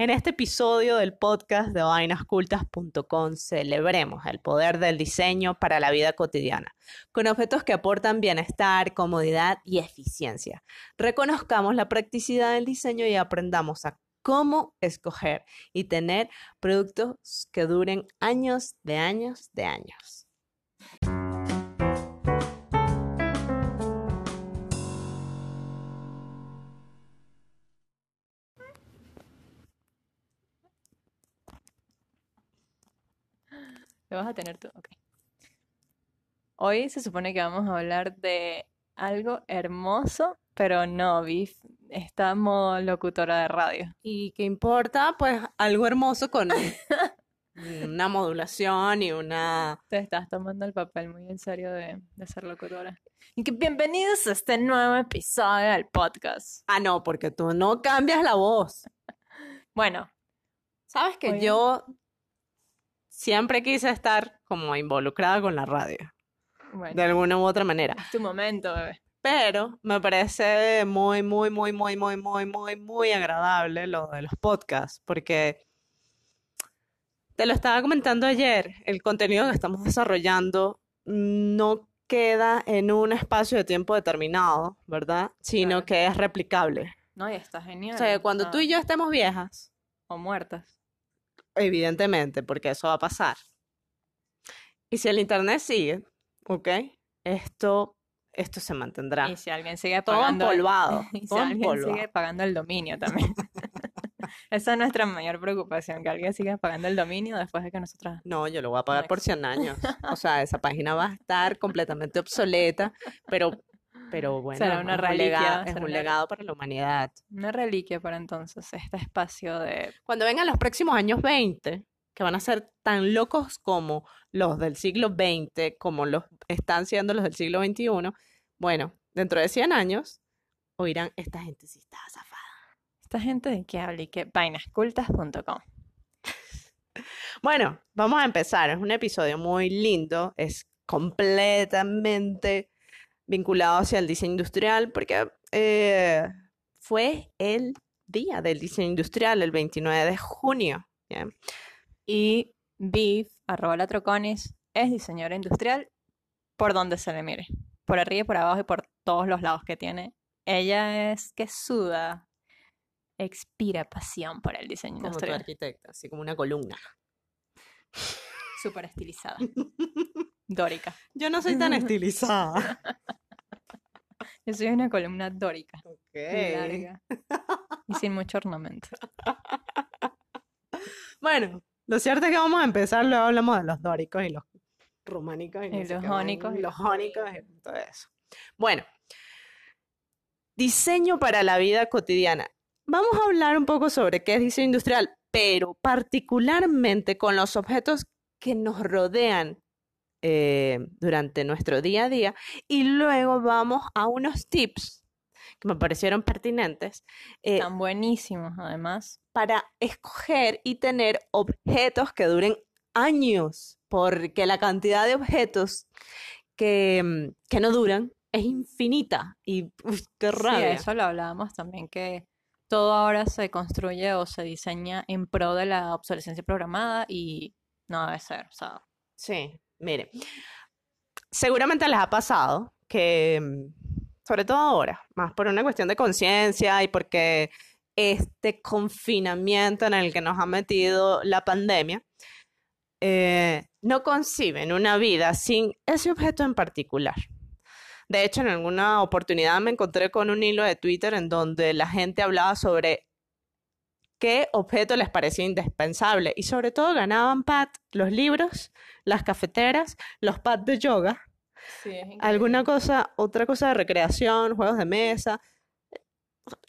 En este episodio del podcast de vainascultas.com celebremos el poder del diseño para la vida cotidiana, con objetos que aportan bienestar, comodidad y eficiencia. Reconozcamos la practicidad del diseño y aprendamos a cómo escoger y tener productos que duren años de años de años. Lo vas a tener tú, ok. Hoy se supone que vamos a hablar de algo hermoso, pero no, Biff está modo locutora de radio. ¿Y qué importa? Pues algo hermoso con una modulación y una... Te estás tomando el papel muy en serio de, de ser locutora. Y que bienvenidos a este nuevo episodio del podcast. Ah, no, porque tú no cambias la voz. Bueno, Sabes que Oye. yo siempre quise estar como involucrada con la radio, de alguna u otra manera. es tu momento, bebé. Pero me parece muy, muy, muy, muy, muy, muy, muy, muy agradable lo de los podcasts, porque te lo estaba comentando ayer, el contenido que estamos desarrollando no queda en un espacio de tiempo determinado, ¿verdad? Sino Claro. que es replicable. No, y está genial. O sea, cuando está- tú y yo estemos viejas, O muertas. Evidentemente, porque eso va a pasar. Y si el internet sigue, ¿ok? Esto, esto se mantendrá. Y si alguien sigue Todo pagando... empolvado, Y si todo alguien empolvado. sigue pagando el dominio también. Esa es nuestra mayor preocupación, que alguien siga pagando el dominio después de que nosotras... No, yo lo voy a pagar No por 100 años. O sea, esa página va a estar completamente obsoleta, pero, pero bueno, Será una es un reliquia, legado, es un legado para la humanidad. Una reliquia para entonces este espacio de... Cuando vengan los próximos años 20, que van a ser tan locos como los del siglo XX, como los están siendo los del siglo XXI, bueno, dentro de 100 años oirán, esta gente sí está zafada. Esta gente de que habla y que vainascultas.com. Bueno, vamos a empezar. Es un episodio muy lindo, es completamente vinculado hacia el diseño industrial porque eh, fue el día del diseño industrial, el 29 de junio. Y Beef, arroba latroconis, es diseñadora industrial por donde se le mire. Por arriba y por abajo y por todos los lados que tiene. Ella es que suda, expira pasión por el diseño Como industrial. arquitecta, así como una columna. Súper estilizada. Dórica. Yo no soy tan estilizada. Yo soy una columna dórica. Ok. Larga. Y sin mucho ornamento. Bueno, lo cierto es que vamos a empezar, luego hablamos de los dóricos y los románicos y, Y los jónicos y los jónicos y todo eso. Bueno, diseño para la vida cotidiana. Vamos a hablar un poco sobre qué es diseño industrial, pero particularmente con los objetos que nos rodean eh, durante nuestro día a día y luego vamos a unos tips que me parecieron pertinentes eh, Están buenísimos, además. para escoger y tener objetos que duren años, porque la cantidad de objetos que, mm, que no duran es infinita y uf, qué Sí, rabia. eso lo hablábamos también, que todo ahora se construye o se diseña en pro de la obsolescencia programada y no debe ser. O sea, Sí, mire, seguramente les ha pasado que, mm, sobre todo ahora, más por una cuestión de conciencia y porque este confinamiento en el que nos ha metido la pandemia, eh, no conciben una vida sin ese objeto en particular. De hecho, en alguna oportunidad me encontré con un hilo de Twitter en donde la gente hablaba sobre qué objeto les parecía indispensable. Y sobre todo ganaban pat los libros, las cafeteras, los pads de yoga, sí, es alguna cosa, otra cosa de recreación, juegos de mesa,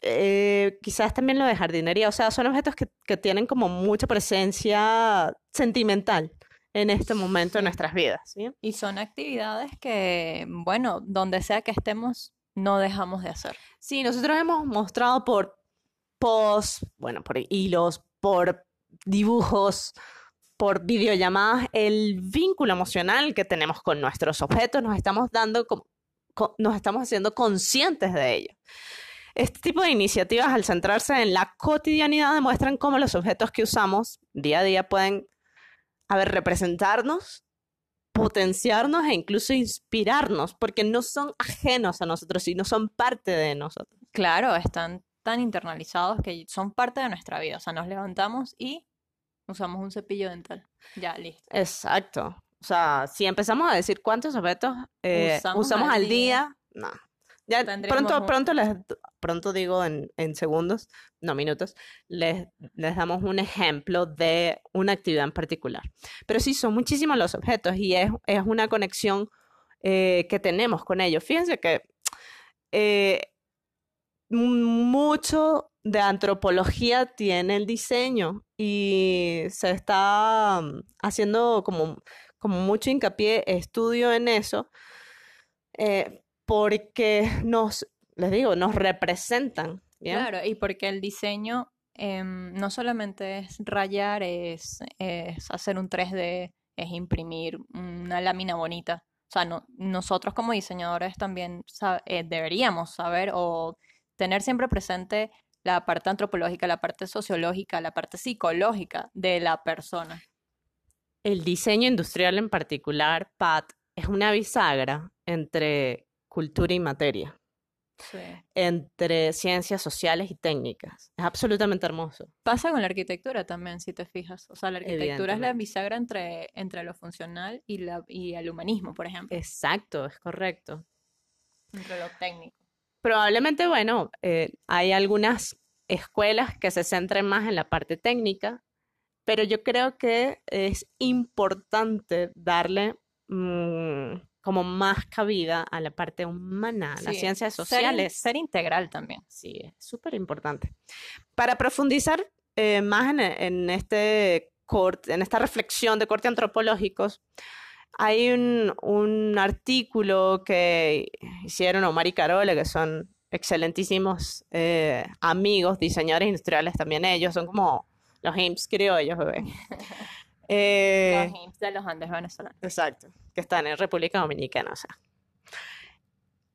eh, quizás también lo de jardinería, o sea, son objetos que, que tienen como mucha presencia sentimental en este momento de nuestras vidas, ¿sí? Y son actividades que, bueno, donde sea que estemos, no dejamos de hacer. Sí, nosotros hemos mostrado por posts, bueno, por hilos, por dibujos, por videollamadas, el vínculo emocional que tenemos con nuestros objetos, nos estamos dando, nos estamos haciendo conscientes de ello. Este tipo de iniciativas, al centrarse en la cotidianidad, demuestran cómo los objetos que usamos día a día pueden, a ver, representarnos, potenciarnos e incluso inspirarnos, porque no son ajenos a nosotros, sino son parte de nosotros. Claro, están tan internalizados que son parte de nuestra vida. O sea, nos levantamos y usamos un cepillo dental. Ya, listo. Exacto. O sea, si empezamos a decir cuántos objetos eh, Usamos usamos, al al día, no. Ya pronto, un- pronto les, pronto digo en, en segundos, no minutos, les, les damos un ejemplo de una actividad en particular. Pero sí, son muchísimos los objetos y es, es una conexión eh, que tenemos con ellos. Fíjense que eh, mucho de antropología tiene el diseño y se está mm, haciendo como, como mucho hincapié, estudio en eso, eh, porque nos, les digo, nos representan. ¿bien? Claro, y porque el diseño em, no solamente es rayar, es, es hacer un 3D, es imprimir una lámina bonita. O sea, no- nosotros como diseñadores también sa- eh, deberíamos saber o tener siempre presente la parte antropológica, la parte sociológica, la parte psicológica de la persona. El diseño industrial en particular, Pat, es una bisagra entre cultura y materia, Sí. entre ciencias sociales y técnicas. Es absolutamente hermoso. Pasa con la arquitectura también, si te fijas. O sea, la arquitectura es la bisagra entre, entre lo funcional y, la, y el humanismo, por ejemplo, Exacto, es correcto. entre lo técnico. Probablemente, bueno, eh, hay algunas escuelas que se centren más en la parte técnica, pero yo creo que es importante darle mm, como más cabida a la parte humana, a las Sí, ciencias ser sociales. Ser, integral también. Sí, es súper importante. Para profundizar eh, más en, en este corte, en esta reflexión de corte antropológicos, hay un, un artículo que hicieron Omar y Carola, que son excelentísimos eh, amigos, diseñadores industriales también ellos, son como los IMSS criollos, bebé. Eh, Los himns de los Andes venezolanos. Exacto, que están en República Dominicana, o sea.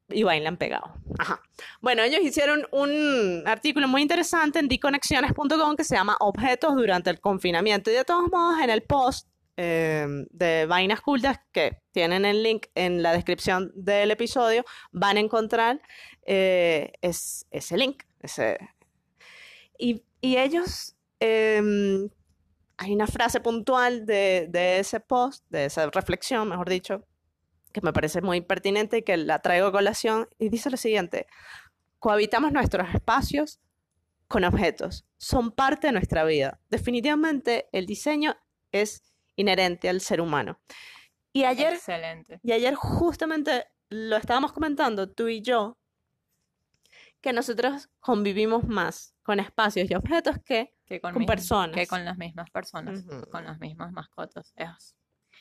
Y bailan pegado. Ajá. Bueno, ellos hicieron un artículo muy interesante en diconexiones.com que se llama Objetos durante el confinamiento. Y de todos modos, en el post eh, de Vainas Cultas, que tienen el link en la descripción del episodio, van a encontrar eh, es- ese link. Ese... Y, y ellos em, hay una frase puntual de, de ese post, de esa reflexión, mejor dicho, que me parece muy pertinente y que la traigo a colación y dice lo siguiente, cohabitamos nuestros espacios con objetos, son parte de nuestra vida. Definitivamente el diseño es inherente al ser humano. Y ayer, Excelente. y ayer justamente lo estábamos comentando tú y yo, que nosotros convivimos más con espacios y objetos que Que con, personas. Que con las mismas personas, con las mismas mascotas.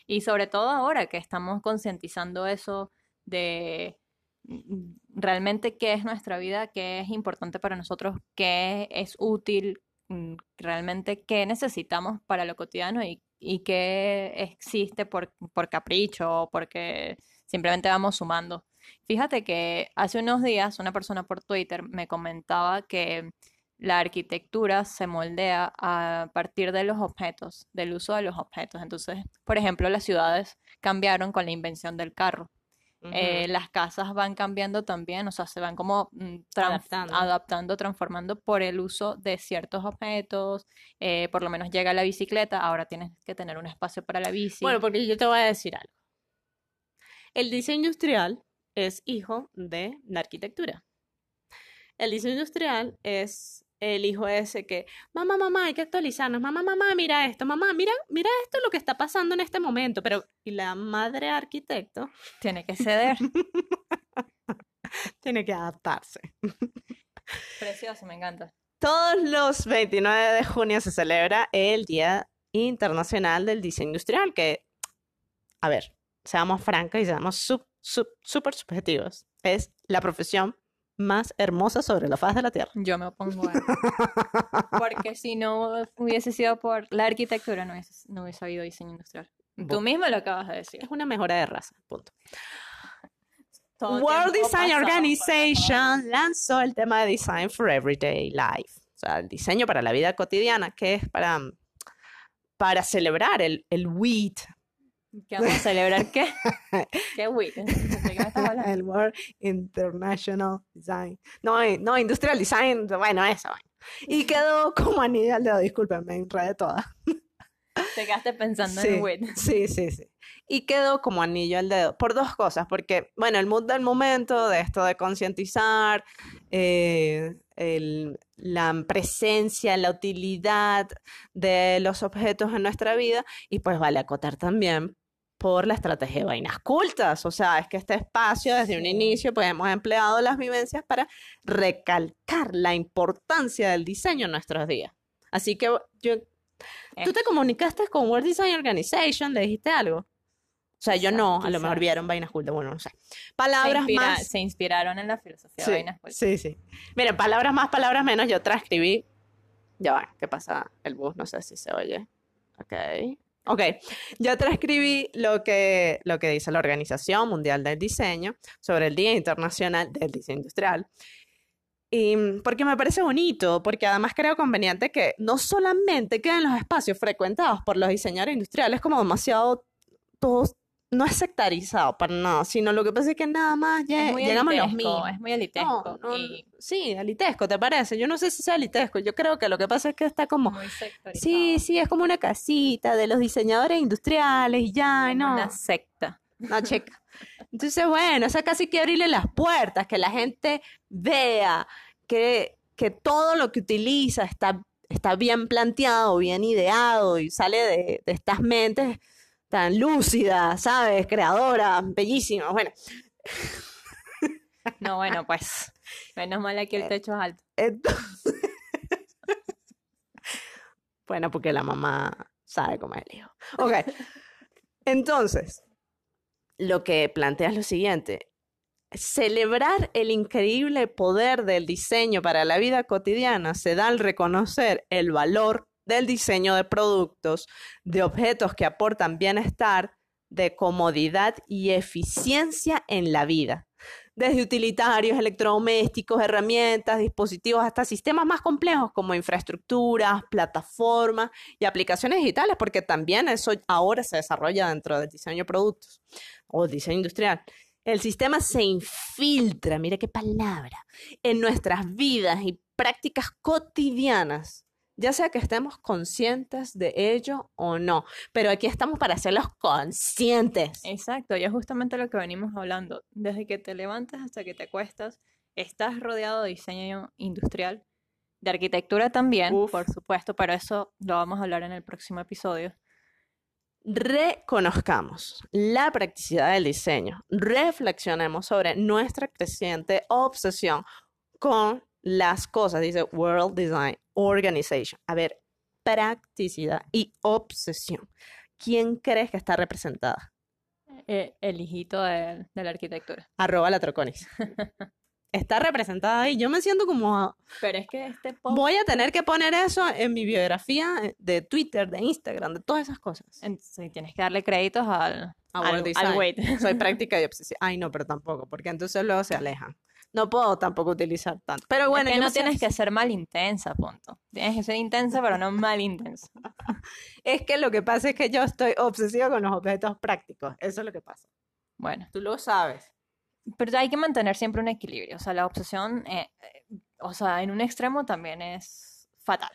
Y sobre todo ahora que estamos concientizando eso de mm, realmente qué es nuestra vida, qué es importante para nosotros, qué es útil, mm, realmente qué necesitamos para lo cotidiano y, y qué existe por, por capricho o porque simplemente vamos sumando. Fíjate que hace unos días una persona por Twitter me comentaba que la arquitectura se moldea a partir de los objetos, del uso de los objetos. Entonces, por ejemplo, las ciudades cambiaron con la invención del carro. Eh, las casas van cambiando también, o sea, se van como mm, Adaptando. adaptando, transformando por el uso de ciertos objetos. eh, por lo menos llega la bicicleta, ahora tienes que tener un espacio para la bici. Bueno, porque yo te voy a decir algo. El diseño industrial es hijo de la arquitectura. El diseño industrial es el hijo ese que, mamá, mamá, hay que actualizarnos, mamá, mamá, mira esto, mamá, mira, mira esto lo que está pasando en este momento, pero y la madre arquitecto Tiene que ceder. tiene que adaptarse. Precioso, me encanta. Todos los 29 de junio se celebra el Día Internacional del Diseño Industrial, que, a ver, seamos francos y seamos sup- sup- súper subjetivos. Es la profesión más hermosa sobre la faz de la Tierra. Yo me opongo a él. Porque si no hubiese sido por la arquitectura, no hubiese, no hubiese habido diseño industrial. Tú mismo lo acabas de decir. Es una mejora de raza, punto. todo World Design pasado Organization lanzó el tema de Design for Everyday Life, o sea, el diseño para la vida cotidiana, que es para, para celebrar el, el ¿Qué vamos a celebrar? ¿Qué? ¿Qué hablando? el World International Design, no, eh, no, Industrial Design, bueno, eso. Y quedó como anillo al dedo, disculpen, me enredé toda. Te quedaste pensando Sí, en weed. sí, sí, sí. Y quedó como anillo al dedo, por dos cosas, porque, bueno, el mood del momento, de esto de concientizar, eh, el- la presencia, la utilidad de los objetos en nuestra vida, y pues vale acotar también por la estrategia de vainas cultas, o sea, es que este espacio desde un inicio pues hemos empleado las vivencias para recalcar la importancia del diseño en nuestros días. Así que yo ¿Tú te comunicaste con World Design Organization? ¿Le dijiste algo? O sea, yo no, a lo mejor vieron vainas cultas, bueno, no sé. Se, Palabras inspira- más. se inspiraron en la filosofía Sí, de vainas cultas. sí, sí. Miren, palabras más, palabras menos, yo transcribí. Ya va, ¿qué pasa? El bus, no sé si se oye. Ok. Ok, yo transcribí lo que, lo que dice la Organización Mundial del Diseño sobre el Día Internacional del Diseño Industrial. Y mm, porque me parece bonito, porque además creo conveniente que no solamente queden los espacios frecuentados por los diseñadores industriales como demasiado, todos, no es sectarizado para nada, sino lo que pasa es que nada más muy llegamos los elitesco, mismos. es muy elitesco No, no, y sí, elitesco, ¿te parece? Yo no sé si sea elitesco, yo creo que lo que pasa es que está como, muy sí, sí, es como una casita de los diseñadores industriales y ya, no, Una secta. no, checa. Entonces, bueno, o sea, casi que abrirle las puertas, que la gente vea que, que todo lo que utiliza está, está bien planteado, bien ideado y sale de, de estas mentes tan lúcidas, ¿sabes? Creadoras, bellísimas. Bueno, No, bueno, pues. Menos mal aquí Eh, el techo es alto. entonces... bueno, porque la mamá sabe cómo es el hijo. Ok, entonces, lo que plantea es lo siguiente. Celebrar el increíble poder del diseño para la vida cotidiana se da al reconocer el valor del diseño de productos, de objetos que aportan bienestar, de comodidad y eficiencia en la vida. Desde utilitarios, electrodomésticos, herramientas, dispositivos, hasta sistemas más complejos como infraestructuras, plataformas y aplicaciones digitales, porque también eso ahora se desarrolla dentro del diseño de productos o diseño industrial. El sistema se infiltra, mire qué palabra, en nuestras vidas y prácticas cotidianas, ya sea que estemos conscientes de ello o no. Pero aquí estamos para hacerlos conscientes. Exacto, y es justamente lo que venimos hablando. Desde que te levantas hasta que te acuestas, estás rodeado de diseño industrial, de arquitectura también, Uf. por supuesto, pero eso lo vamos a hablar en el próximo episodio. Reconozcamos la practicidad del diseño, reflexionemos sobre nuestra creciente obsesión con las cosas, dice World Design Organization. A ver, practicidad y obsesión. ¿Quién crees que está representada? Eh, el hijito de, de la arquitectura. Arroba la Troconis. Está representada ahí. Yo me siento como... Pero es que este post, Voy a tener que poner eso en mi biografía de Twitter, de Instagram, de todas esas cosas. entonces, tienes que darle créditos al, A al, al weight. Soy práctica y obsesiva. Ay, no, pero tampoco, porque entonces luego se alejan. No puedo tampoco utilizar tanto. Pero bueno, es que no tienes que ser mal intensa, punto. Tienes que ser intensa, pero no mal intensa. Es que lo que pasa es que yo estoy obsesiva con los objetos prácticos. Eso es lo que pasa. Bueno, Tú lo sabes. pero hay que mantener siempre un equilibrio. O sea, la obsesión, eh, eh, o sea, en un extremo también es fatal.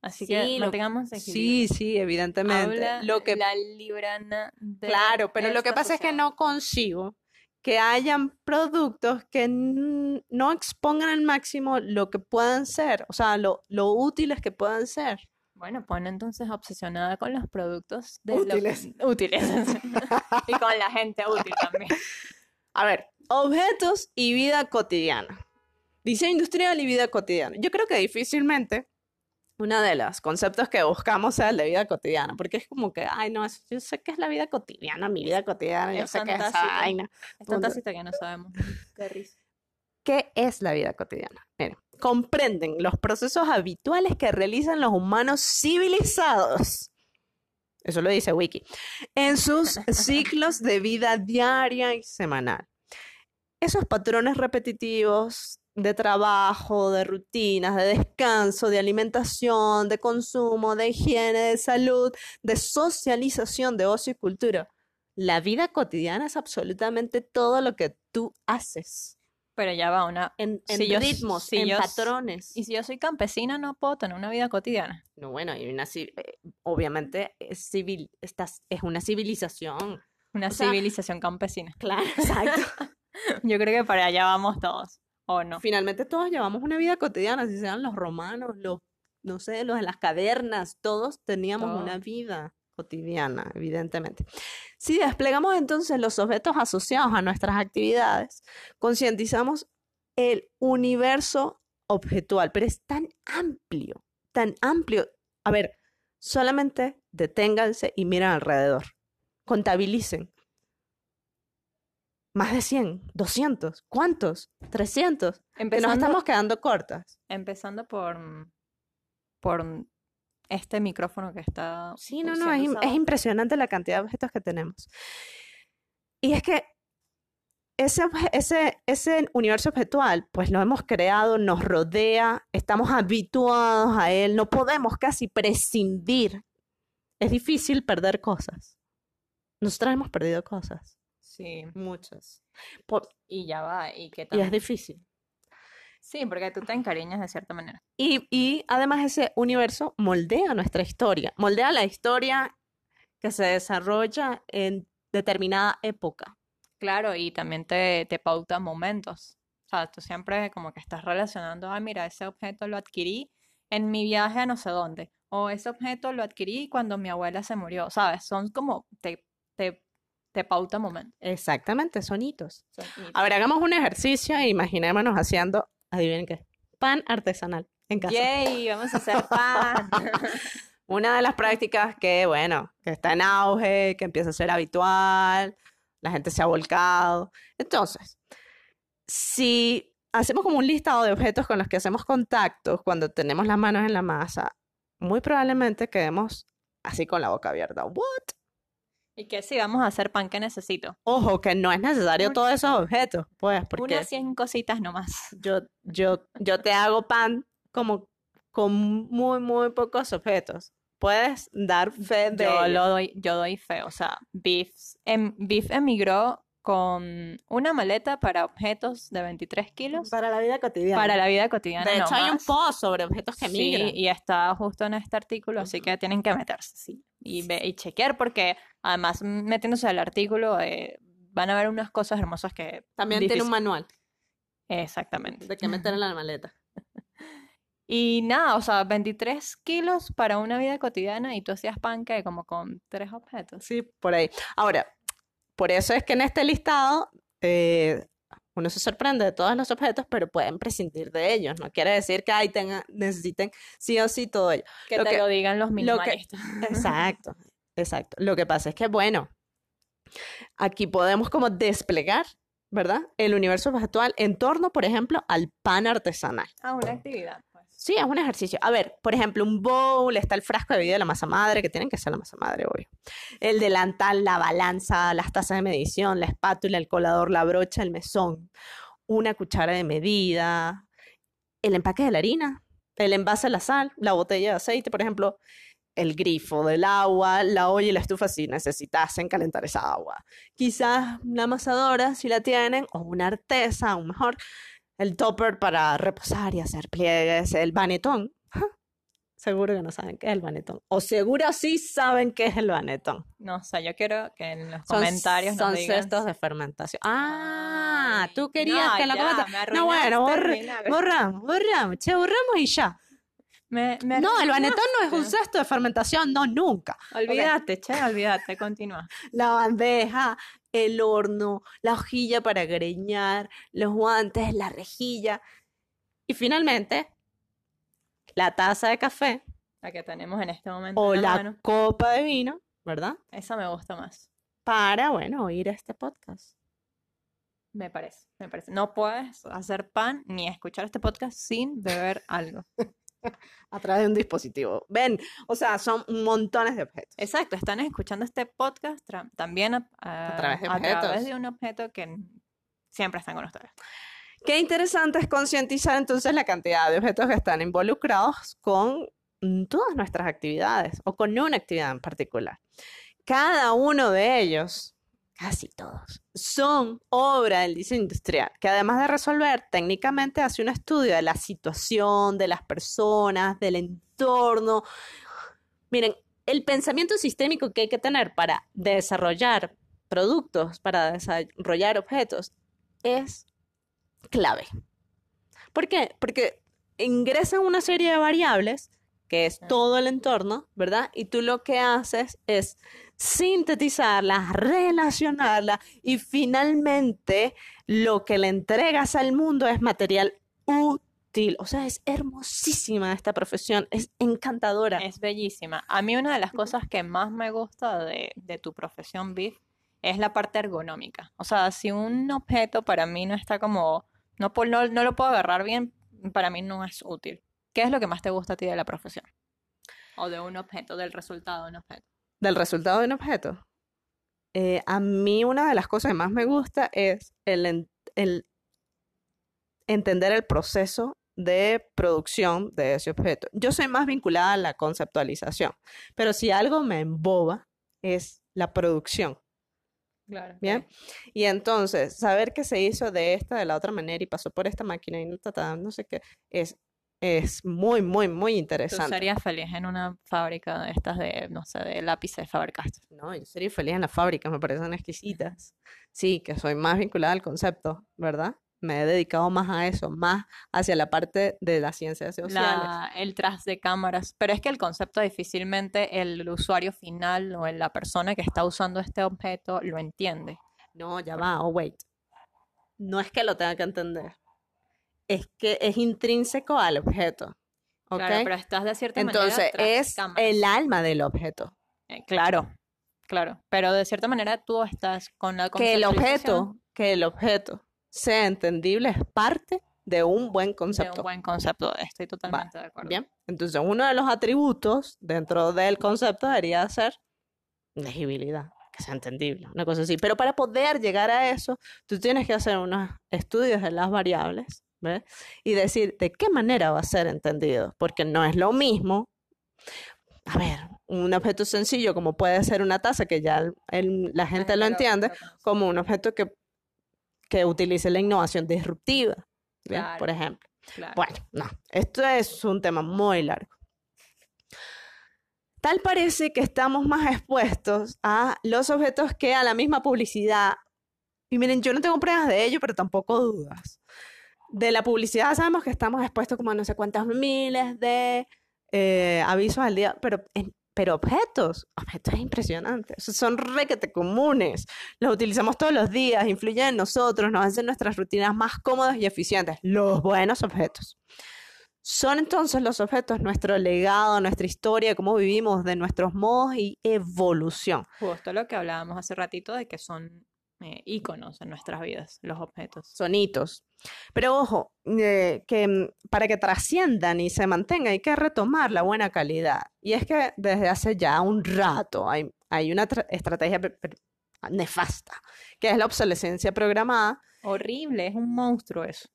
Así Sí, que lo- mantengamos equilibrio. Sí, sí, evidentemente. Habla Lo que la librana de Claro, pero lo que pasa es que no consigo que hayan productos que no expongan al máximo lo que puedan ser, o sea, lo, lo útiles que puedan ser. Bueno, pon entonces obsesionada con los productos de Útiles. útiles. y con la gente útil también. A ver, objetos y vida cotidiana. Diseño industrial y vida cotidiana. Yo creo que difícilmente uno de los conceptos que buscamos sea el de vida cotidiana, porque es como que, ay, no, yo sé que es la vida cotidiana, mi vida cotidiana, yo sé que es esa vaina. Es Punto. tanta cita que no sabemos. Qué risa. ¿Qué es la vida cotidiana? Miren, comprenden los procesos habituales que realizan los humanos civilizados. Eso lo dice Wiki. En sus ciclos de vida diaria y semanal. esos patrones repetitivos de trabajo, de rutinas, de descanso, de alimentación, de consumo, de higiene, de salud, de socialización, de ocio y cultura. La vida cotidiana es absolutamente todo lo que tú haces. Pero ya va una... En, en Si yo- ritmos, si en yo- patrones. Y si yo soy campesina, no puedo tener una vida cotidiana. No, bueno, hay una, eh, obviamente es, civil, estás, es una civilización. Una O sea- civilización campesina. Claro, exacto. Yo creo que para allá vamos todos. ¿O no? Finalmente todos llevamos una vida cotidiana, si sean los romanos, los, no sé, los de las cavernas, todos teníamos una vida cotidiana, evidentemente. Si desplegamos entonces los objetos asociados a nuestras actividades, concientizamos el universo objetual, pero es tan amplio, tan amplio. A ver, solamente deténganse y miren alrededor. Contabilicen. Más de 100, 200, ¿cuántos? 300. Que nos estamos quedando cortas. empezando por, por este micrófono que está Sí, no, no, es, impresionante la cantidad de objetos que tenemos. Y es que ese, ese, ese universo objetual, pues lo hemos creado, nos rodea, estamos habituados a él, no podemos casi prescindir. Es difícil perder cosas. Nosotros hemos perdido cosas, Sí, muchas. Por- y ya va. Y que y es difícil. Sí, porque tú te encariñas de cierta manera. Y, y además ese universo moldea nuestra historia, moldea la historia que se desarrolla en determinada época. Claro, y también te, te pauta momentos. O sea, tú siempre como que estás relacionando, ah, mira, ese objeto lo adquirí en mi viaje a no sé dónde. O ese objeto lo adquirí cuando mi abuela se murió. ¿Sabes? Son como, te, te, te pauta momentos. Exactamente, son hitos. Son hitos. A ver, hagamos un ejercicio e imaginémonos haciendo, adivinen qué, pan artesanal en casa. ¡Yay! Vamos a hacer pan. Una de las prácticas que, bueno, que está en auge, que empieza a ser habitual, la gente se ha volcado. Entonces, si hacemos como un listado de objetos con los que hacemos contactos cuando tenemos las manos en la masa, muy probablemente quedemos así con la boca abierta. ¿What? Y que si vamos a hacer pan, ¿qué necesito? Ojo, que no es necesario todos esos objetos, pues, porque Unas 100 cositas nomás. yo, yo, yo te hago pan como con muy, muy pocos objetos. Puedes dar fe de Yo ello. lo doy, yo doy fe. O sea, Beef, em- Beef emigró con una maleta para objetos de 23 kilos para la vida cotidiana. para la vida cotidiana. de hecho, hay un post sobre objetos que Sí, migran. y está justo en este artículo, así que tienen que meterse, sí. Y, ve- y chequear, porque además mm, metiéndose al artículo eh, van a ver unas cosas hermosas que... También tiene un difícil- manual Exactamente. de qué meter en la maleta. Y nada, o sea, 23 kilos para una vida cotidiana y tú hacías pan que como con tres objetos. Sí, por ahí. Ahora, por eso es que en este listado eh, uno se sorprende de todos los objetos, pero pueden prescindir de ellos. No quiere decir que ahí tengan, necesiten sí o sí todo ello. Que Lo te que- lo digan los lo que- minimalistas. Exacto, exacto. Lo que pasa es que, bueno, aquí podemos como desplegar, ¿verdad? El universo objetual en torno, por ejemplo, al pan artesanal. Ah, una actividad. Sí, es un ejercicio. A ver, por ejemplo, un bowl, está el frasco de bebida de la masa madre, que tienen que ser la masa madre, obvio. El delantal, la balanza, las tazas de medición, la espátula, el colador, la brocha, el mesón, una cuchara de medida, el empaque de la harina, el envase de la sal, la botella de aceite, por ejemplo, el grifo del agua, la olla y la estufa si necesitasen calentar esa agua. Quizás una amasadora si la tienen, o una artesa, aún mejor, el topper para reposar y hacer pliegues, el banetón. Ja, Seguro que no saben qué es el banetón. O seguro sí saben qué es el banetón. No sé, yo quiero que en los Son- comentarios nos son digan. cestos de fermentación. Ah, Ay, tú querías no, que lo ya, comenta- me No, bueno, borramos, borramos, che, borramos y ya. Me- me No, el banetón no es un cesto de fermentación, no, nunca. Olvídate, che, olvídate, continúa. La bandeja, el horno, la hojilla para greñar, los guantes, la rejilla. Y finalmente, la taza de café La que tenemos en este momento o en la la mano. copa de vino, ¿verdad? Esa me gusta más, Para, bueno, oír este podcast. me parece, me parece. No puedes hacer pan ni escuchar este podcast sin beber algo. A través de un dispositivo. Ven, o sea, son montones de objetos. Exacto, están escuchando este podcast también a, a- través de a través de un objeto que siempre están con ustedes. Qué interesante es concientizar entonces la cantidad de objetos que están involucrados con mm, todas nuestras actividades o con una actividad en particular. Cada uno de ellos, casi todos, son obra del diseño industrial, que además de resolver técnicamente hace un estudio de la situación, de las personas, del entorno. Miren, el pensamiento sistémico que hay que tener para desarrollar productos, para desarrollar objetos, es clave. ¿Por qué? Porque ingresan una serie de variables, que es todo el entorno, ¿verdad? Y tú lo que haces es sintetizarla, relacionarla y finalmente lo que le entregas al mundo es material útil. O sea, es hermosísima esta profesión, es encantadora. Es bellísima. A mí una de las cosas que más me gusta de, de tu profesión, Biff, es la parte ergonómica. O sea, si un objeto para mí no está como, no, no, no lo puedo agarrar bien, para mí no es útil. ¿Qué es lo que más te gusta a ti de la profesión? O de un objeto, del resultado de un objeto. Del resultado de un objeto. Eh, a mí una de las cosas que más me gusta es el, el entender el proceso de producción de ese objeto. Yo soy más vinculada a la conceptualización, pero si algo me emboba es la producción. Claro. Bien. Y entonces, saber que se hizo de esta, de la otra manera y pasó por esta máquina y no, no sé qué, es, es muy, muy, muy ¿Tú interesante. serías feliz en una fábrica de estas de, no sé, de lápices Faber-Castell? No, yo sería feliz en las fábricas, me parecen exquisitas. Sí, que soy más vinculada al concepto, ¿verdad? Me he dedicado más a eso, más hacia la parte de las ciencias sociales. La- el tras de cámaras. Pero es que el concepto difícilmente el usuario final o la persona que está usando este objeto lo entiende. No, ya va, oh, wait. No es que lo tenga que entender. Es que es intrínseco al objeto. ¿Ok? Claro, pero estás de cierta manera Entonces, tras de es cámaras. el alma del objeto. Eh, claro, claro. Pero de cierta manera tú estás con la Que el objeto, que el objeto sea entendible es parte de un buen de concepto. un buen concepto. Estoy totalmente de acuerdo. Bien. Entonces, uno de los atributos dentro del concepto debería ser legibilidad, que sea entendible, una cosa así. Pero para poder llegar a eso, tú tienes que hacer unos estudios de las variables, ¿ves? Y decir de qué manera va a ser entendido, porque no es lo mismo. A ver, un objeto sencillo como puede ser una taza, que ya el- el- la gente lo entiende, como un objeto que, que utilice la innovación disruptiva. Por ejemplo. Claro. Bueno, no, esto es un tema muy largo. Tal parece que estamos más expuestos a los objetos que a la misma publicidad. Y miren, yo no tengo pruebas de ello, pero tampoco dudas. De la publicidad sabemos que estamos expuestos como no sé cuántas miles de eh, avisos al día, pero, pero objetos, objetos impresionantes, son requete comunes, los utilizamos todos los días, influyen en nosotros, nos hacen nuestras rutinas más cómodas y eficientes, los buenos objetos. Son entonces los objetos nuestro legado, nuestra historia, cómo vivimos, de nuestros modos y evolución. Justo lo que hablábamos hace ratito de que son eh, íconos en nuestras vidas, los objetos. Son hitos. Pero ojo, eh, que mm, para que trasciendan y se mantengan hay que retomar la buena calidad. Y es que desde hace ya un rato hay, hay una tra- estrategia nefasta, que es la obsolescencia programada. Horrible, es un monstruo eso.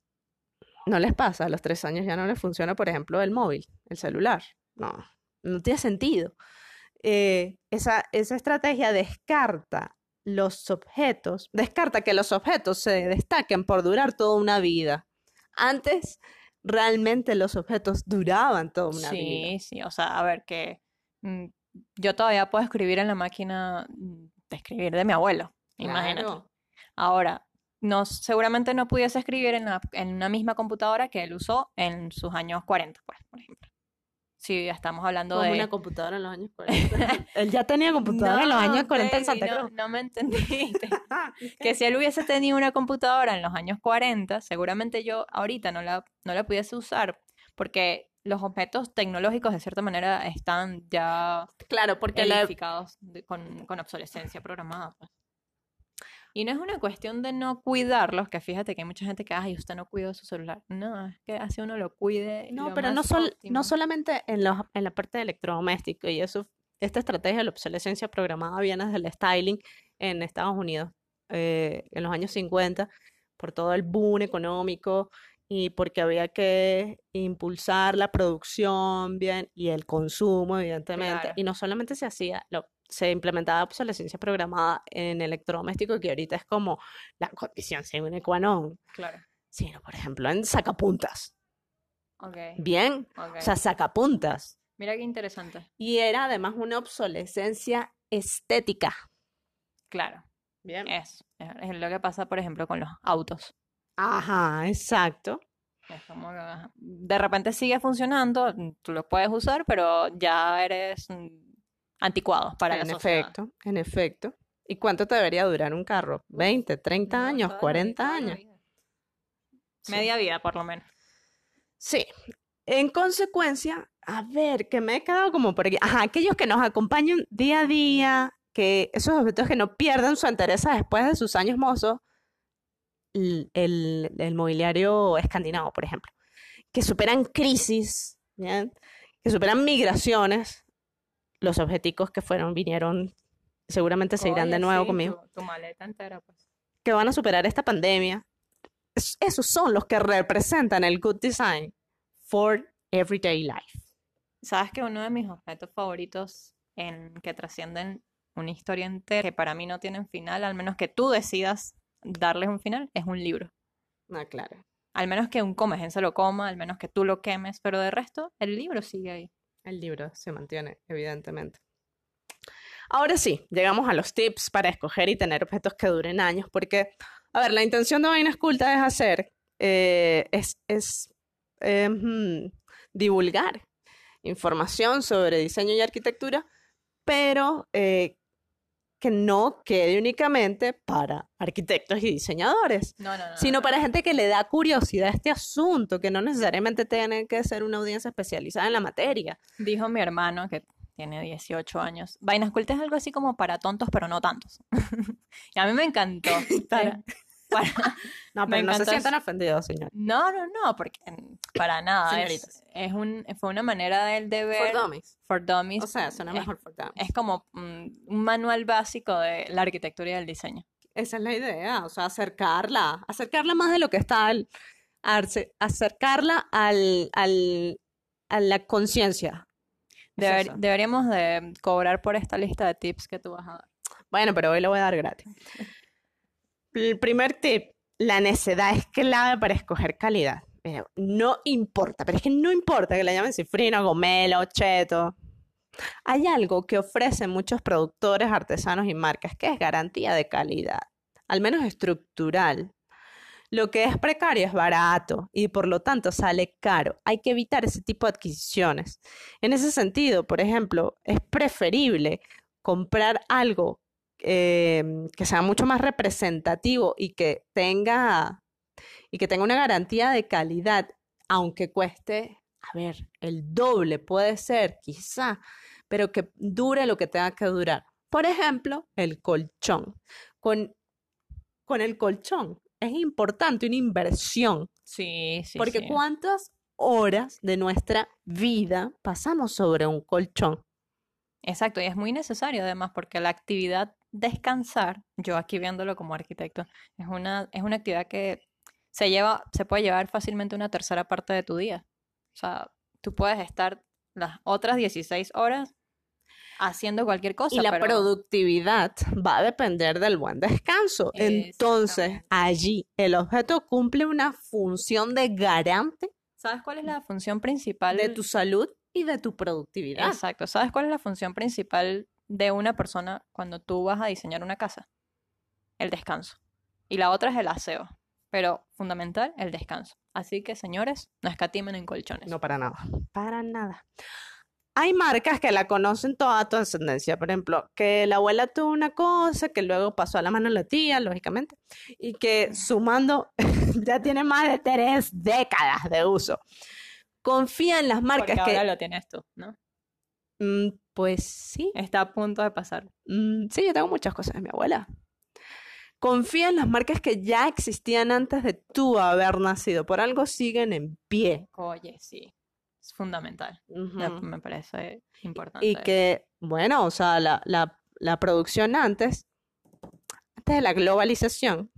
No les pasa, a los tres años ya no les funciona, por ejemplo, el móvil, el celular. No, no tiene sentido. Eh, esa, esa estrategia descarta los objetos, descarta que los objetos se destaquen por durar toda una vida. Antes, realmente los objetos duraban toda una vida. Sí, sí, o sea, a ver, que mm, yo todavía puedo escribir en la máquina mm, de escribir de mi abuelo, imagínate. Ahora, no, seguramente no pudiese escribir en, la- en una misma computadora que él usó en sus años 40, pues, por ejemplo. Si estamos hablando Como de... una computadora en los años 40. Él ya tenía computadora en los años 40 en baby, Santa no, Cruz. no me entendiste. que si él hubiese tenido una computadora en los años 40, seguramente yo ahorita no la, no la pudiese usar, porque los objetos tecnológicos de cierta manera están ya Claro, porque la, con, con obsolescencia programada. Y no es una cuestión de no cuidarlos, que fíjate que hay mucha gente que, ay, usted no cuidó su celular. No, es que así uno lo cuide. No, lo pero no, sol- óptimo. no solamente en, los, en la parte de electrodoméstico y eso, esta estrategia de la obsolescencia programada viene desde el styling en Estados Unidos eh, en los años 50, por todo el boom económico y porque había que impulsar la producción bien y el consumo, evidentemente. Claro. Y no solamente se hacía, lo, se implementaba obsolescencia programada en electrodoméstico, que ahorita es como la condición sine qua non, Claro. sino, por ejemplo, en sacapuntas. Ok, Bien, o sea, sacapuntas. Mira qué interesante. Y era además una obsolescencia estética. Claro, Bien. es, es, lo que pasa, por ejemplo, con los autos. Ajá, exacto. Es como que de repente sigue funcionando, tú lo puedes usar, pero ya eres mm, anticuado para la En sociedad. efecto, en efecto. ¿Y cuánto te debería durar un carro? ¿20, 30 No, años, toda la- 40 toda la años? vida. Sí. Media vida, por lo menos. Sí. En consecuencia, a ver, que me he quedado como por aquí. Ajá, aquellos que nos acompañan día a día, que esos objetos que no pierdan su entereza después de sus años mozos, el, el- el mobiliario escandinavo, por ejemplo, que superan crisis, ¿bien? Que superan migraciones, los objeticos que fueron, vinieron, seguramente se irán de nuevo sí, conmigo. Tu, tu maleta entera, pues. que van a superar esta pandemia, es- esos son los que representan el good design for everyday life. ¿Sabes que uno de mis objetos favoritos en que trascienden una historia entera, que para mí no tienen final, al menos que tú decidas darles un final, es un libro. Ah, claro. Al menos que un comején se lo coma, al menos que tú lo quemes, pero de resto, el libro sigue ahí. El libro se mantiene, evidentemente. Ahora sí, llegamos a los tips para escoger y tener objetos que duren años, porque, a ver, la intención de Vainas Cultas es hacer, eh, es, es mm, divulgar información sobre diseño y arquitectura, pero eh, que no quede únicamente para arquitectos y diseñadores, No, no, no. sino no, para gente que le da curiosidad a este asunto, que no necesariamente tiene que ser una audiencia especializada en la materia. Dijo mi hermano, que tiene 18 años, Vainas Cultas es algo así como para tontos, pero no tantos. y a mí me encantó. No, pero no se sientan ofendidos, señor. No, no, no, porque para nada. Es, un, fue una manera de él de ver For dummies. for dummies. O sea, suena es- mejor for dummies. Es como mm, un manual básico de la arquitectura y del diseño. Esa es la idea, o sea, acercarla, acercarla más de lo que está, al, acercarla al, al, a la conciencia. Deber- deberíamos de cobrar por esta lista de tips que tú vas a dar. Bueno, pero hoy lo voy a dar gratis. El primer tip, la necedad es clave para escoger calidad. No importa, pero es que no importa que le llamen cifrino, gomelo, cheto. Hay algo que ofrecen muchos productores, artesanos y marcas, que es garantía de calidad, al menos estructural. Lo que es precario es barato y por lo tanto sale caro. Hay que evitar ese tipo de adquisiciones. En ese sentido, por ejemplo, es preferible comprar algo eh, que sea mucho más representativo y que tenga y que tenga una garantía de calidad, aunque cueste, a ver, el doble puede ser, quizá, pero que dure lo que tenga que durar. Por ejemplo, el colchón. Con, con el colchón es importante una inversión, Sí, sí, porque sí. ¿cuántas horas de nuestra vida pasamos sobre un colchón? Exacto, y es muy necesario además porque la actividad descansar, yo aquí viéndolo como arquitecto, es una, es una actividad que se lleva, se puede llevar fácilmente una tercera parte de tu día. O sea, tú puedes estar las otras 16 horas haciendo cualquier cosa, Y la pero productividad va a depender del buen descanso. Entonces, allí el objeto cumple una función de garante ¿sabes cuál es la función principal de tu salud y de tu productividad. Exacto, ¿sabes cuál es la función principal de una persona cuando tú vas a diseñar una casa? El descanso. Y la otra es el aseo, pero fundamental, el descanso. Así que, señores, no escatimen en colchones. No, para nada. Para nada. Hay marcas que la conocen toda tu ascendencia. Por ejemplo, que la abuela tuvo una cosa, que luego pasó a la mano de la tía, lógicamente, y que sumando ya tiene más de tres décadas de uso. Confía en las marcas Porque que... ahora lo tienes tú, ¿no? Mm, pues sí. Está a punto de pasar. Mm, sí, yo tengo muchas cosas de mi abuela. Confía en las marcas que ya existían antes de tú haber nacido. Por algo siguen en pie. Oye, sí, es fundamental. Me- Me parece importante. Y que, bueno, o sea, la, la- la producción antes, antes de la globalización,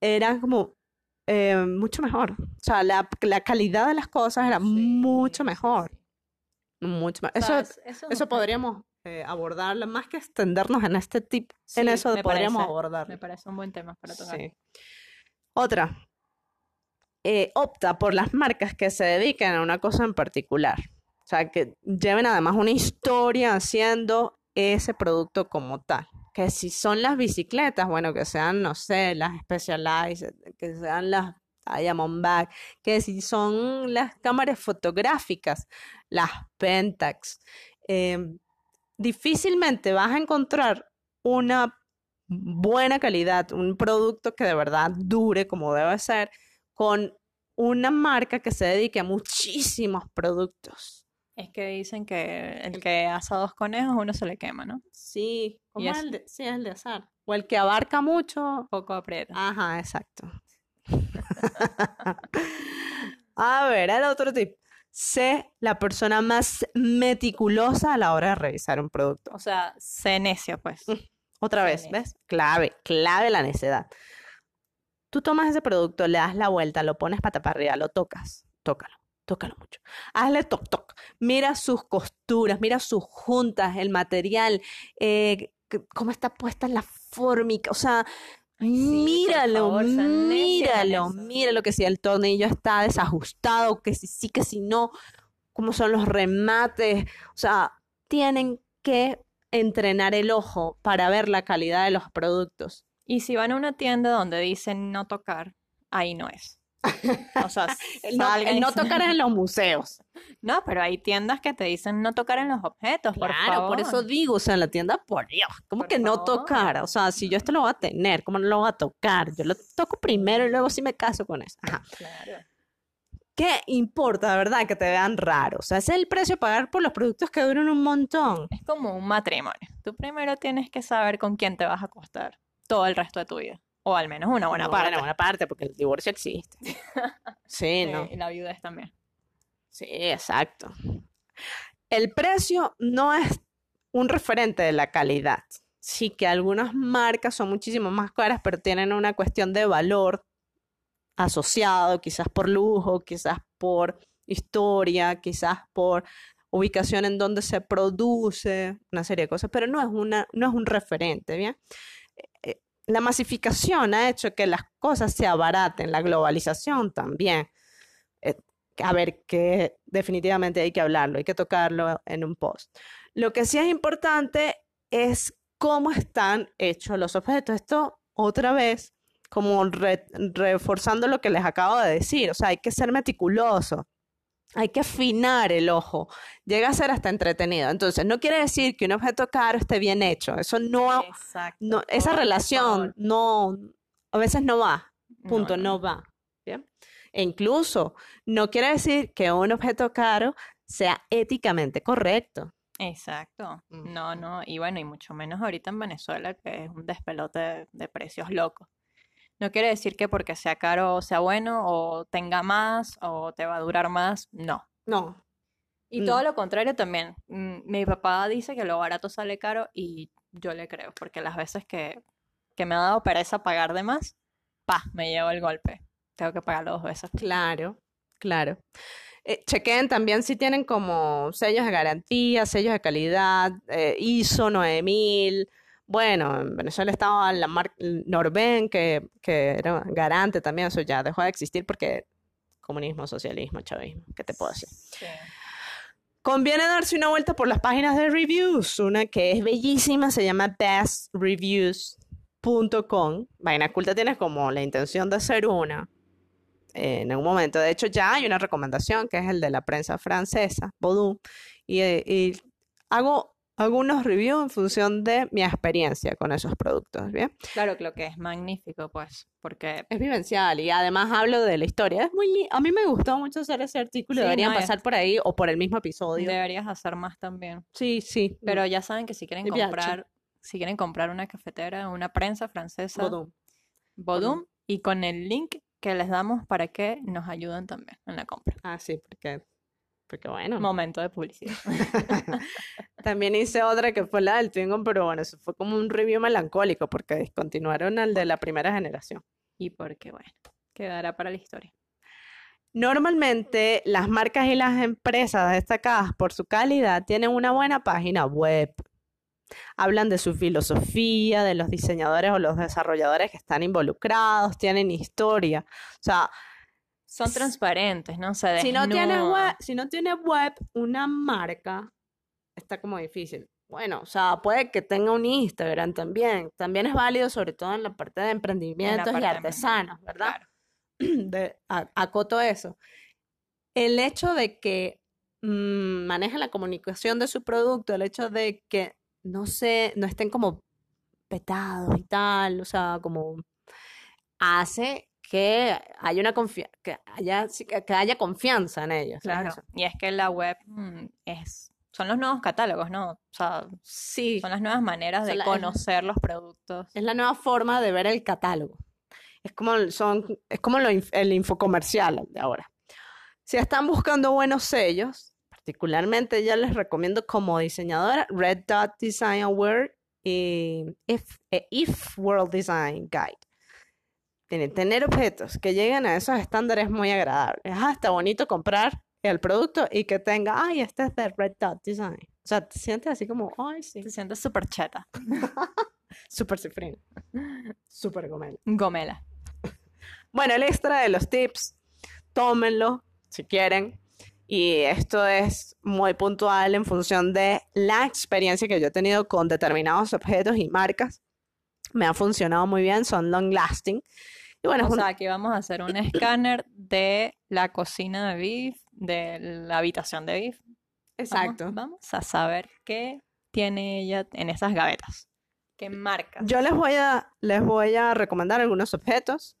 era como eh, mucho mejor. O sea, la, la calidad de las cosas era mucho Sí, mejor. sí. Mucho más. Eso, es- eso, podríamos eh, abordarlo, más que extendernos en este tip, en eso podríamos parece- abordarlo. Me parece un buen tema para tocar. Sí. Otra, eh, opta por las marcas que se dediquen a una cosa en particular. O sea, que lleven además una historia haciendo ese producto como tal. Que si son las bicicletas, bueno, que sean, no sé, las Specialized, que sean las Diamondback, que si son las cámaras fotográficas, las Pentax. em, difícilmente vas a encontrar una buena calidad, un producto que de verdad dure como debe ser, con una marca que se dedique a muchísimos productos. Es que dicen que el que asa dos conejos, uno se le quema, ¿no? Sí, como es- el de, sí, el de azar. O el que abarca mucho. Poco aprieta. Ajá, exacto. A ver, el otro tip. Sé la persona más meticulosa a la hora de revisar un producto. O sea, sé necio, pues. Otra vez. ¿ves? Clave, clave la necedad. Tú tomas ese producto, le das la vuelta, lo pones pata para arriba, lo tocas, tócalo, tócalo mucho. Hazle toc toc. Mira sus costuras, mira sus juntas, el material, eh, cómo está puesta la fórmica, o sea, Ay, sí, míralo, favor, míralo, míralo que si el tornillo está desajustado, que si sí, que si no, cómo son los remates, o sea, tienen que entrenar el ojo para ver la calidad de los productos. Y si van a una tienda donde dicen no tocar, ahí no es. O sea, El no, el tocar en los museos. No, pero hay tiendas que te dicen no tocar en los objetos, por Claro, por eso digo, o sea, en la tienda, por Dios, ¿cómo Por que no tocar? O sea, si yo esto lo voy a tener, ¿cómo no lo voy a tocar? Yo lo toco primero y luego sí me caso con eso. Ajá. Claro. ¿Qué importa, de verdad, que te vean raro? O sea, ese es el precio a pagar por los productos que duran un montón. Es como un matrimonio. Tú primero tienes que saber con quién te vas a acostar todo el resto de tu vida. O al menos una buena parte. Una buena parte, porque el divorcio existe. Sí, Sí, ¿no? Y la viudez también. Sí, exacto. El precio no es un referente de la calidad. Sí que algunas marcas son muchísimo más caras, pero tienen una cuestión de valor asociado, quizás por lujo, quizás por historia, quizás por ubicación en donde se produce, una serie de cosas, pero no es una, no es un referente, ¿bien? La masificación ha hecho que las cosas se abaraten, la globalización también. Eh, a ver, que definitivamente hay que hablarlo, hay que tocarlo en un post. Lo que sí es importante es cómo están hechos los objetos. Esto, otra vez, como re- reforzando lo que les acabo de decir, o sea, hay que ser meticuloso, hay que afinar el ojo, llega a ser hasta entretenido. Entonces, no quiere decir que un objeto caro esté bien hecho, eso no, esa relación no, a veces no va. Punto, no, no. va. ¿Bien? E incluso no quiere decir que un objeto caro sea éticamente correcto. Exacto. No, no. Y bueno, y mucho menos ahorita en Venezuela, que es un despelote de, de precios locos. No quiere decir que porque sea caro sea bueno, o tenga más, o te va a durar más. No. No. Y Mm. todo lo contrario también. Mm, Mi papá dice que lo barato sale caro y yo le creo, porque las veces que, que me ha dado pereza pagar de más, pa, me llevo el golpe. Tengo que pagarlo dos veces. Claro, claro. Eh, chequeen también si tienen como sellos de garantía, sellos de calidad, eh, ISO 9000. Bueno, en Venezuela estaba la marca Norben, que, que era garante también, eso ya dejó de existir porque comunismo, socialismo, chavismo, ¿qué te puedo decir? Sí. Conviene darse una vuelta por las páginas de reviews, una que es bellísima, se llama bestreviews.com. Vaina Culta tienes como la intención de hacer una eh, en algún momento. De hecho, ya hay una recomendación que es el de la prensa francesa, Baudou, y, eh, y hago algunos reviews en función de mi experiencia con esos productos, ¿bien? Claro, lo que es magnífico, pues, porque Es vivencial y además hablo de la historia. Es muy, li- a mí me gustó mucho hacer ese artículo, Sí, deberían no, es- pasar por ahí o por el mismo episodio. deberías hacer más también. Sí, sí. Pero ya saben que si quieren comprar, si quieren comprar una cafetera, una prensa francesa, Baudou. Bodum, y con el link que les damos para que nos ayuden también en la compra. Ah, sí, porque, porque bueno. Momento de publicidad. También hice otra que fue la del Twingo, pero bueno, eso fue como un review melancólico porque discontinuaron al de la primera generación. y porque, bueno, quedará para la historia. Normalmente las marcas y las empresas destacadas por su calidad tienen una buena página web. Hablan de su filosofía, de los diseñadores o los desarrolladores que están involucrados, tienen historia. O sea, Son transparentes, ¿no? Se si no tienes web, si no tienes web, una marca está como difícil. Bueno, o sea, puede que tenga un Instagram también. También es válido, sobre todo en la parte de emprendimientos y parte de artesanos, ¿verdad? Claro. de, a- acoto eso. El hecho de que mm, manejen la comunicación de su producto, el hecho de que no se, no estén como petados y tal, o sea, como hace que haya una confia- que haya, que haya confianza en ellos. ¿sabes Claro. Y es que la web mm, es, son los nuevos catálogos, ¿no? O sea, Sí, son las nuevas maneras Son de la- conocer los productos. es la nueva forma de ver el catálogo. Es como, el- son, es como lo el infocomercial de ahora. Si están buscando buenos sellos, particularmente ya les recomiendo como diseñadora Red Dot Design Aware y If, e If World Design Guide. Tiene- tener objetos que lleguen a esos estándares es muy agradable. Es hasta bonito comprar el producto y que tenga, ay, este es de Red Dot Design. O sea, te sientes así como, ay, sí, Te sientes súper cheta. súper cifrino, súper gomelo. Gomela. Bueno, el extra de los tips, tómenlo si quieren. Y esto es muy puntual en función de la experiencia que yo he tenido con determinados objetos y marcas. Me ha funcionado muy bien, son long lasting. Y bueno, O un- sea, aquí vamos a hacer un escáner de la cocina de Beef, de la habitación de Beef. Vamos- exacto. Vamos, a saber qué tiene ella en esas gavetas. ¿Qué marca? Yo les voy a, les voy a recomendar algunos objetos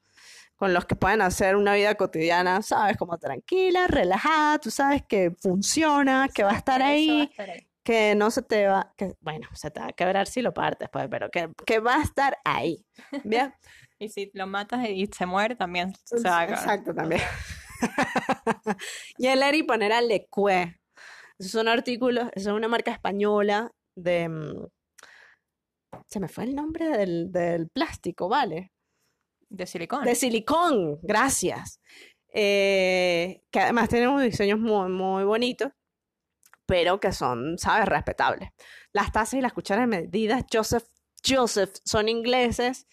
con los que pueden hacer una vida cotidiana, ¿sabes? Como tranquila, relajada, tú sabes que funciona, que va a estar ahí. que no se te va, que bueno, se te va a quebrar si lo partes, pues, pero que, que va a estar ahí. Bien. Y si lo matas y se muere, también se va. Exacto, también. y el Eri poner a Lecue. Esos son artículos, esa es una marca española de. mm, Se me fue el nombre del, del plástico, ¿vale? De silicón. De silicón, gracias. Eh, que además tienen unos diseños muy, muy bonitos, pero que son, ¿sabes?, respetables. Las tazas y las cucharas medidas Joseph, Joseph son ingleses.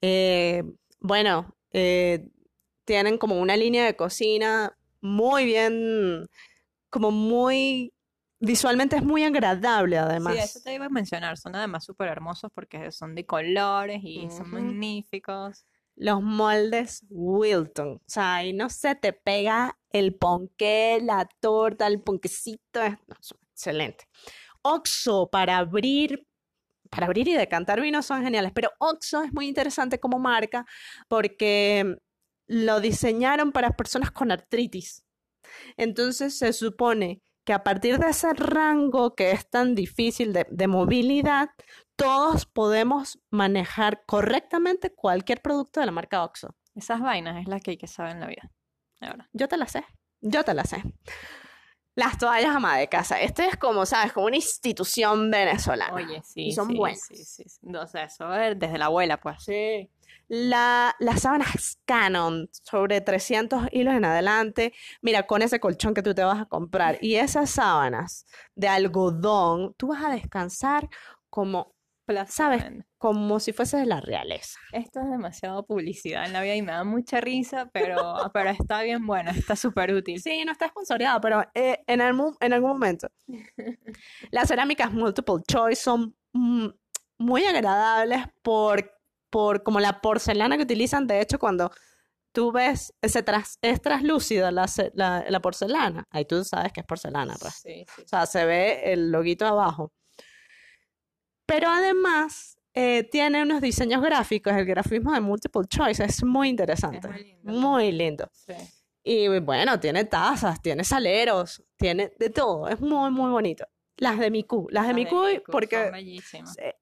Eh, bueno, eh, tienen como una línea de cocina muy bien, como muy, visualmente es muy agradable además. Sí, eso te iba a mencionar. Son además súper hermosos porque son de colores y son magníficos. los moldes Wilton. O sea, ahí no se te pega el ponqué, la torta, el ponquecito. es- no, excelente. Oxo para abrir, para abrir y decantar vinos son geniales, pero Oxo es muy interesante como marca porque lo diseñaron para personas con artritis. Entonces se supone que a partir de ese rango que es tan difícil de, de movilidad, todos podemos manejar correctamente cualquier producto de la marca Oxxo. Esas vainas es las que hay que saber en la vida. Verdad. Yo te la sé, yo te la sé. Las toallas ama de casa. Este es como, ¿sabes? Como una institución venezolana. Oye, sí. Y son sí, buenas. Sí, sí, sí. O sea, eso es desde la abuela, pues. Sí. La, las sábanas Canon sobre 300 hilos en adelante. Mira, con ese colchón que tú te vas a comprar y esas sábanas de algodón, tú vas a descansar como, ¿sabes? Como si fueses de la realeza. Esto es demasiado publicidad en la vida y me da mucha risa, pero, pero está bien bueno, está súper útil. Sí, no está sponsoreado, pero eh, en, algún, en algún momento. Las cerámicas multiple choice son mm, muy agradables por, por como la porcelana que utilizan. De hecho, cuando tú ves, ese tras, es translúcida la, la, la porcelana. Ahí tú sabes que es porcelana, pues. Sí, sí. O sea, se ve el loguito abajo. Pero además eh, tiene unos diseños gráficos. El grafismo de multiple choice es muy interesante. muy lindo. Muy lindo. Sí. Y bueno, tiene tazas, tiene saleros, tiene de todo. Es muy, muy bonito. Las de Miku, las de Las de Miku, Miku son porque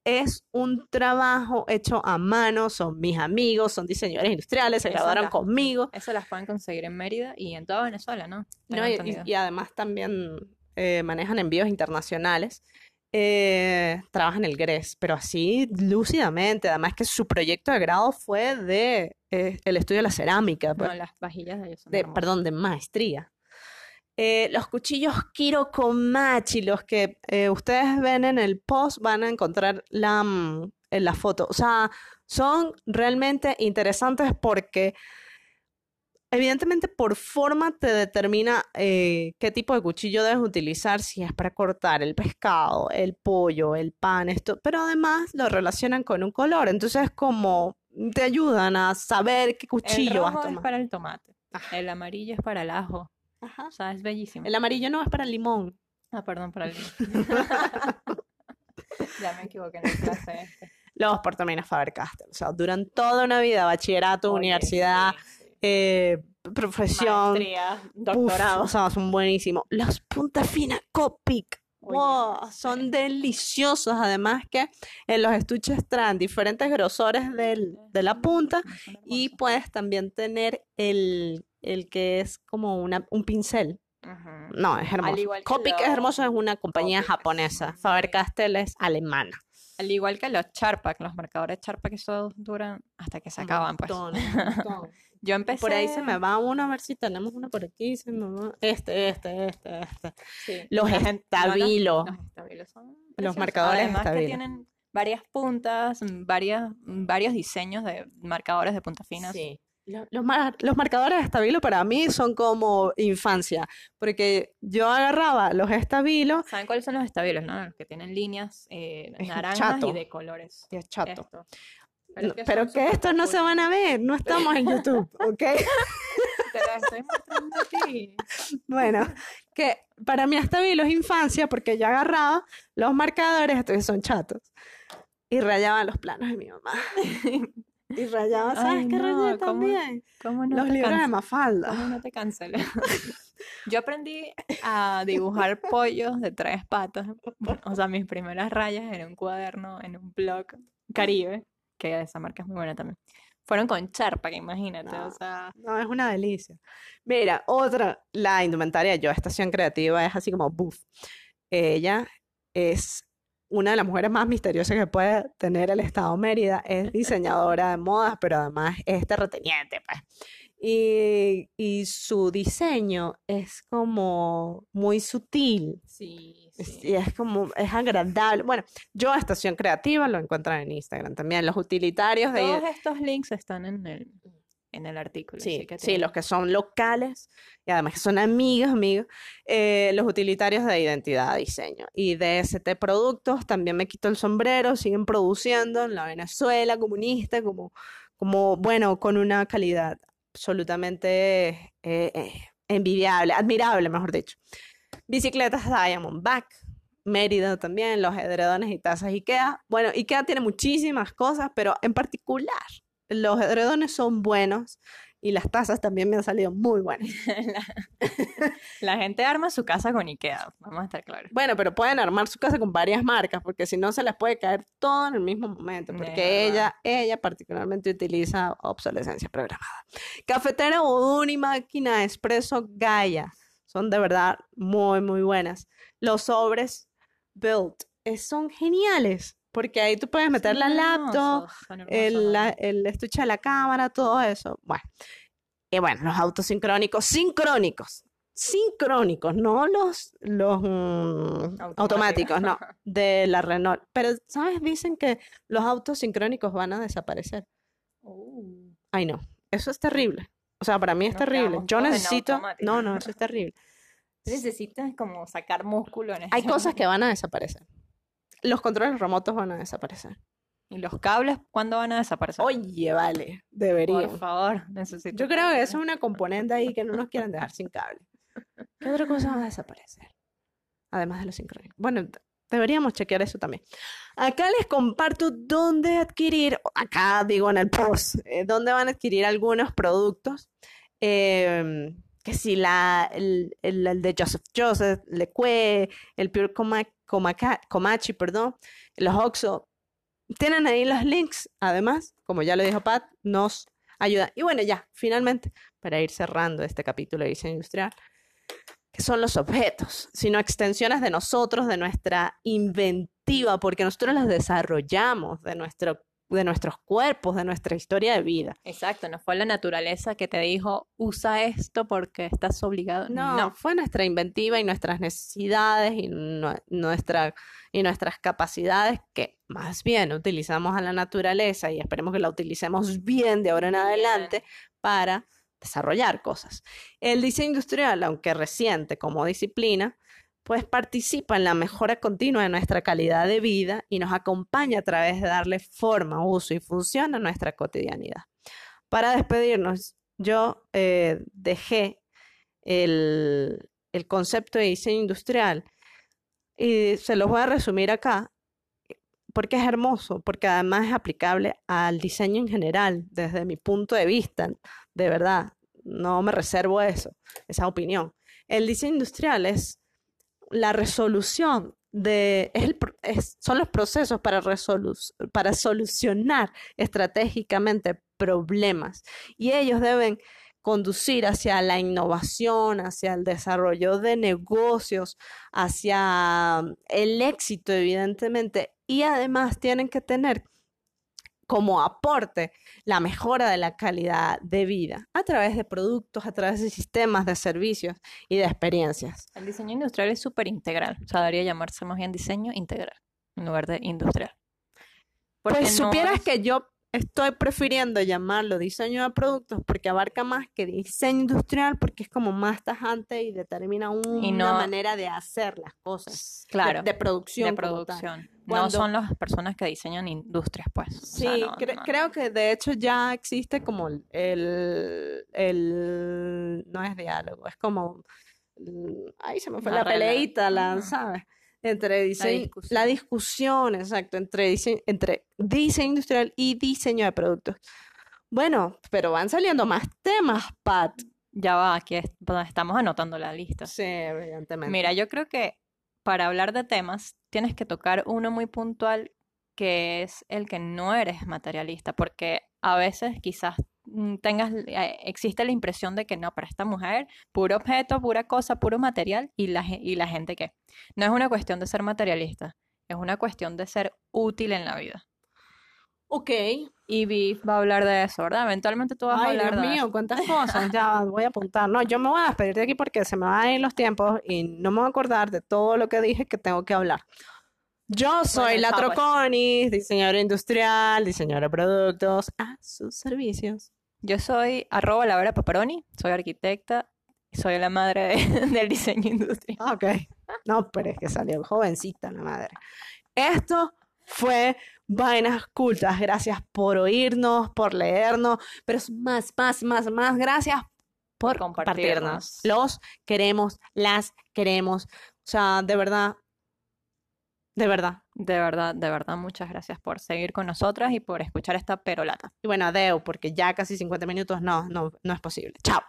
es un trabajo hecho a mano, son mis amigos, son diseñadores industriales, se graduaron las- conmigo. Eso las pueden conseguir en Mérida y en toda Venezuela, ¿no? ¿no? Y, y- y además también eh, manejan envíos internacionales. Eh, trabaja en el GRES, pero así lúcidamente. Además que su proyecto de grado fue de eh, el estudio de la cerámica, pues, No, las vajillas de ellos son de, hermosas. perdón, de maestría. Eh, los cuchillos Kiro Komachi, los que eh, ustedes ven en el post, van a encontrar la, mm, en la foto. O sea, son realmente interesantes porque evidentemente por forma te determina eh, qué tipo de cuchillo debes utilizar, si es para cortar el pescado, el pollo, el pan, esto, pero además lo relacionan con un color. Entonces, como te ayudan a saber qué El cuchillo vas a rojo es tomar. para el tomate. Ajá. El amarillo es para el ajo. Ajá. O sea, es bellísimo. El amarillo no es para el limón. Ah, perdón, para el Ya me equivoqué en la clase este. Los portaminas Faber-Castell. O sea, duran toda una vida, bachillerato, Oye, universidad, sí. Eh, profesión. Maestría, Uf, doctorado. o sea, son buenísimos. Los punta fina Copic. Wow, son deliciosos. Además que en los estuches traen diferentes grosores del- de la punta y puedes también tener el, el que es como una, un pincel. No, es hermoso. Copic es hermoso, es una compañía Copic japonesa. muy- Faber-Castell es alemana. Al igual que los Charpak, los marcadores Charpak, esos duran hasta que se acaban, pues. Montón, montón. Yo empecé. Por ahí se me va uno, a ver si tenemos uno por aquí. se me va- Este, este, este, este. Sí, Los no, los-. Los estabilos son Los preciosos. marcadores Además que tienen varias puntas, varias, varios diseños de marcadores de punta finas. Sí. Lo- Los, mar- los marcadores de estabilo para mí son como infancia, porque yo agarraba los estabilos ¿Saben cuáles son los estabilos, no? Los que tienen líneas eh, naranjas chato. y de colores. y es chato. Esto. Es que Pero que estos no se van a ver, no estamos en YouTube, ¿ok? Te estoy mostrando a ti. Bueno, que para mí estabilo es infancia porque yo agarraba los marcadores, estos son chatos, y rayaba los planos de mi mamá. Y rayaba, ¿sabes qué no, ¿cómo- también? ¿Cómo no Los libros de Mafalda. ¿Cómo no te cancelas? Yo aprendí a dibujar pollos de tres patas. O sea, mis primeras rayas en un cuaderno, en un blog Caribe, que esa marca es muy buena también. Fueron con charpa, que imagínate, No. o sea, No, es una delicia. Mira, otra, la indumentaria Yo Estación Creativa es así como buff. Ella es una de las mujeres más misteriosas que puede tener el Estado Mérida. Es diseñadora de modas, pero además es terrateniente, pues. Y, y su diseño es como muy sutil. sí, Es- Y es como, es agradable. Bueno, Yo Estación Creativa lo encuentran en Instagram también. Los utilitarios de... Todos estos links están en el, en el artículo. Sí, que sí, los que son locales y además que son amigos, amigos, eh, los utilitarios de identidad, diseño y de ST Productos, también me quito el sombrero, siguen produciendo en la Venezuela comunista, como, como bueno, con una calidad absolutamente eh, eh, envidiable, admirable, mejor dicho. Bicicletas Diamondback, Mérida también, los edredones y tazas IKEA. Bueno, IKEA tiene muchísimas cosas, pero en particular los edredones son buenos y las tazas también me han salido muy buenas. la, la gente arma su casa con Ikea, vamos a estar claros. Bueno, pero pueden armar su casa con varias marcas porque si no se les puede caer todo en el mismo momento, porque ella, ella particularmente utiliza obsolescencia programada. Cafetera Odún y máquina Espresso Gaia son de verdad muy, muy buenas. Los sobres Built eh, son geniales porque ahí tú puedes meter la Son laptop, hermosos, son hermosos, el, la- el estuche de la cámara, todo eso. Bueno, y bueno, los autos sincrónicos, sincrónicos, sincrónicos, no los, los mm, automáticos, no, de la Renault. Pero, ¿sabes? Dicen que los autos sincrónicos van a desaparecer. Uh, Ay, no, eso es terrible. O sea, para mí es Nos terrible. Yo necesito, no, no, eso es terrible. necesitas como sacar músculo en Hay cosas que van a desaparecer. Los controles remotos van a desaparecer. ¿Y los cables cuándo van a desaparecer? Oye, vale, deberían. Por favor, necesito. Yo creo que eso es una componente ahí que no nos quieren dejar sin cable. ¿Qué otra cosa va a desaparecer? Además de los sincrónicos. Bueno, deberíamos chequear eso también. Acá les comparto dónde adquirir, acá digo en el post, eh, dónde van a adquirir algunos productos. Em, que si la, el, el- de Joseph Joseph, Lecue, el Pure Coma- Comachi, perdón, los Oxo. Tienen ahí los links. Además, como ya lo dijo Pat, nos ayuda. Y bueno, ya, finalmente, para ir cerrando este capítulo de diseño industrial, son los objetos, sino extensiones de nosotros, de nuestra inventiva, porque nosotros las desarrollamos de nuestro de nuestros cuerpos, de nuestra historia de vida. Exacto, no fue la naturaleza que te dijo, usa esto porque estás obligado. No, no. fue nuestra inventiva y nuestras necesidades y, nuestra, y nuestras capacidades que más bien utilizamos a la naturaleza y esperemos que la utilicemos bien de ahora en adelante para desarrollar cosas. El diseño industrial, aunque reciente como disciplina, pues participa en la mejora continua de nuestra calidad de vida y nos acompaña a través de darle forma, uso y función a nuestra cotidianidad. Para despedirnos, yo eh, dejé el, el concepto de diseño industrial y se los voy a resumir acá porque es hermoso, porque además es aplicable al diseño en general, desde mi punto de vista, de verdad, no me reservo eso, esa opinión. El diseño industrial es la resolución de, son los procesos para, para solucionar estratégicamente problemas. Y ellos deben conducir hacia la innovación, hacia el desarrollo de negocios, hacia el éxito, evidentemente, y además tienen que tener como aporte la mejora de la calidad de vida a través de productos, a través de sistemas, de servicios y de experiencias. El diseño industrial es súper integral, o sea, debería llamarse más bien diseño integral en lugar de industrial. pues supieras que yo estoy prefiriendo llamarlo diseño de productos porque abarca más que diseño industrial porque es como más tajante y determina una manera de hacer las cosas. Claro. De, producción. De producción. No son las personas que diseñan industrias, pues. Sí, creo que de hecho ya existe como el, el, no es diálogo, es como, ahí se me fue la, peleita, la, ¿sabes? Entre diseño, la discusión. exacto, entre diseño, entre diseño industrial y diseño de productos. Bueno, pero van saliendo más temas, Pat. Ya va, aquí estamos anotando la lista. Sí, evidentemente. Mira, yo creo que para hablar de temas tienes que tocar uno muy puntual que es el que no eres materialista, porque a veces quizás tengas, eh, existe la impresión de que no, para esta mujer, puro objeto, pura cosa, puro material, y la, y la gente que. No es una cuestión de ser materialista, es una cuestión de ser útil en la vida. Ok. Y Viv va a hablar de eso, ¿verdad? Eventualmente tú vas a hablar Dios de mío, cuántas cosas. Ya voy a apuntar. No, yo me voy a despedir de aquí porque se me van a ir los tiempos y no me voy a acordar de todo lo que dije que tengo que hablar. Yo soy la pues. Troconis, diseñadora industrial, diseñadora de productos a sus servicios. Yo soy arroba Laura Paparoni, soy arquitecta y soy la madre del diseño industrial. Ok. No, pero es que salió jovencita la madre. Esto fue Vainas Cultas. Gracias por oírnos, por leernos, pero más, más, más, más. Gracias por compartirnos. Los queremos, las queremos. O sea, de verdad, de verdad, de verdad, de verdad, muchas gracias por seguir con nosotras y por escuchar esta perolata. Y bueno, adeu, porque ya casi 50 minutos no, no, no es posible. Chao.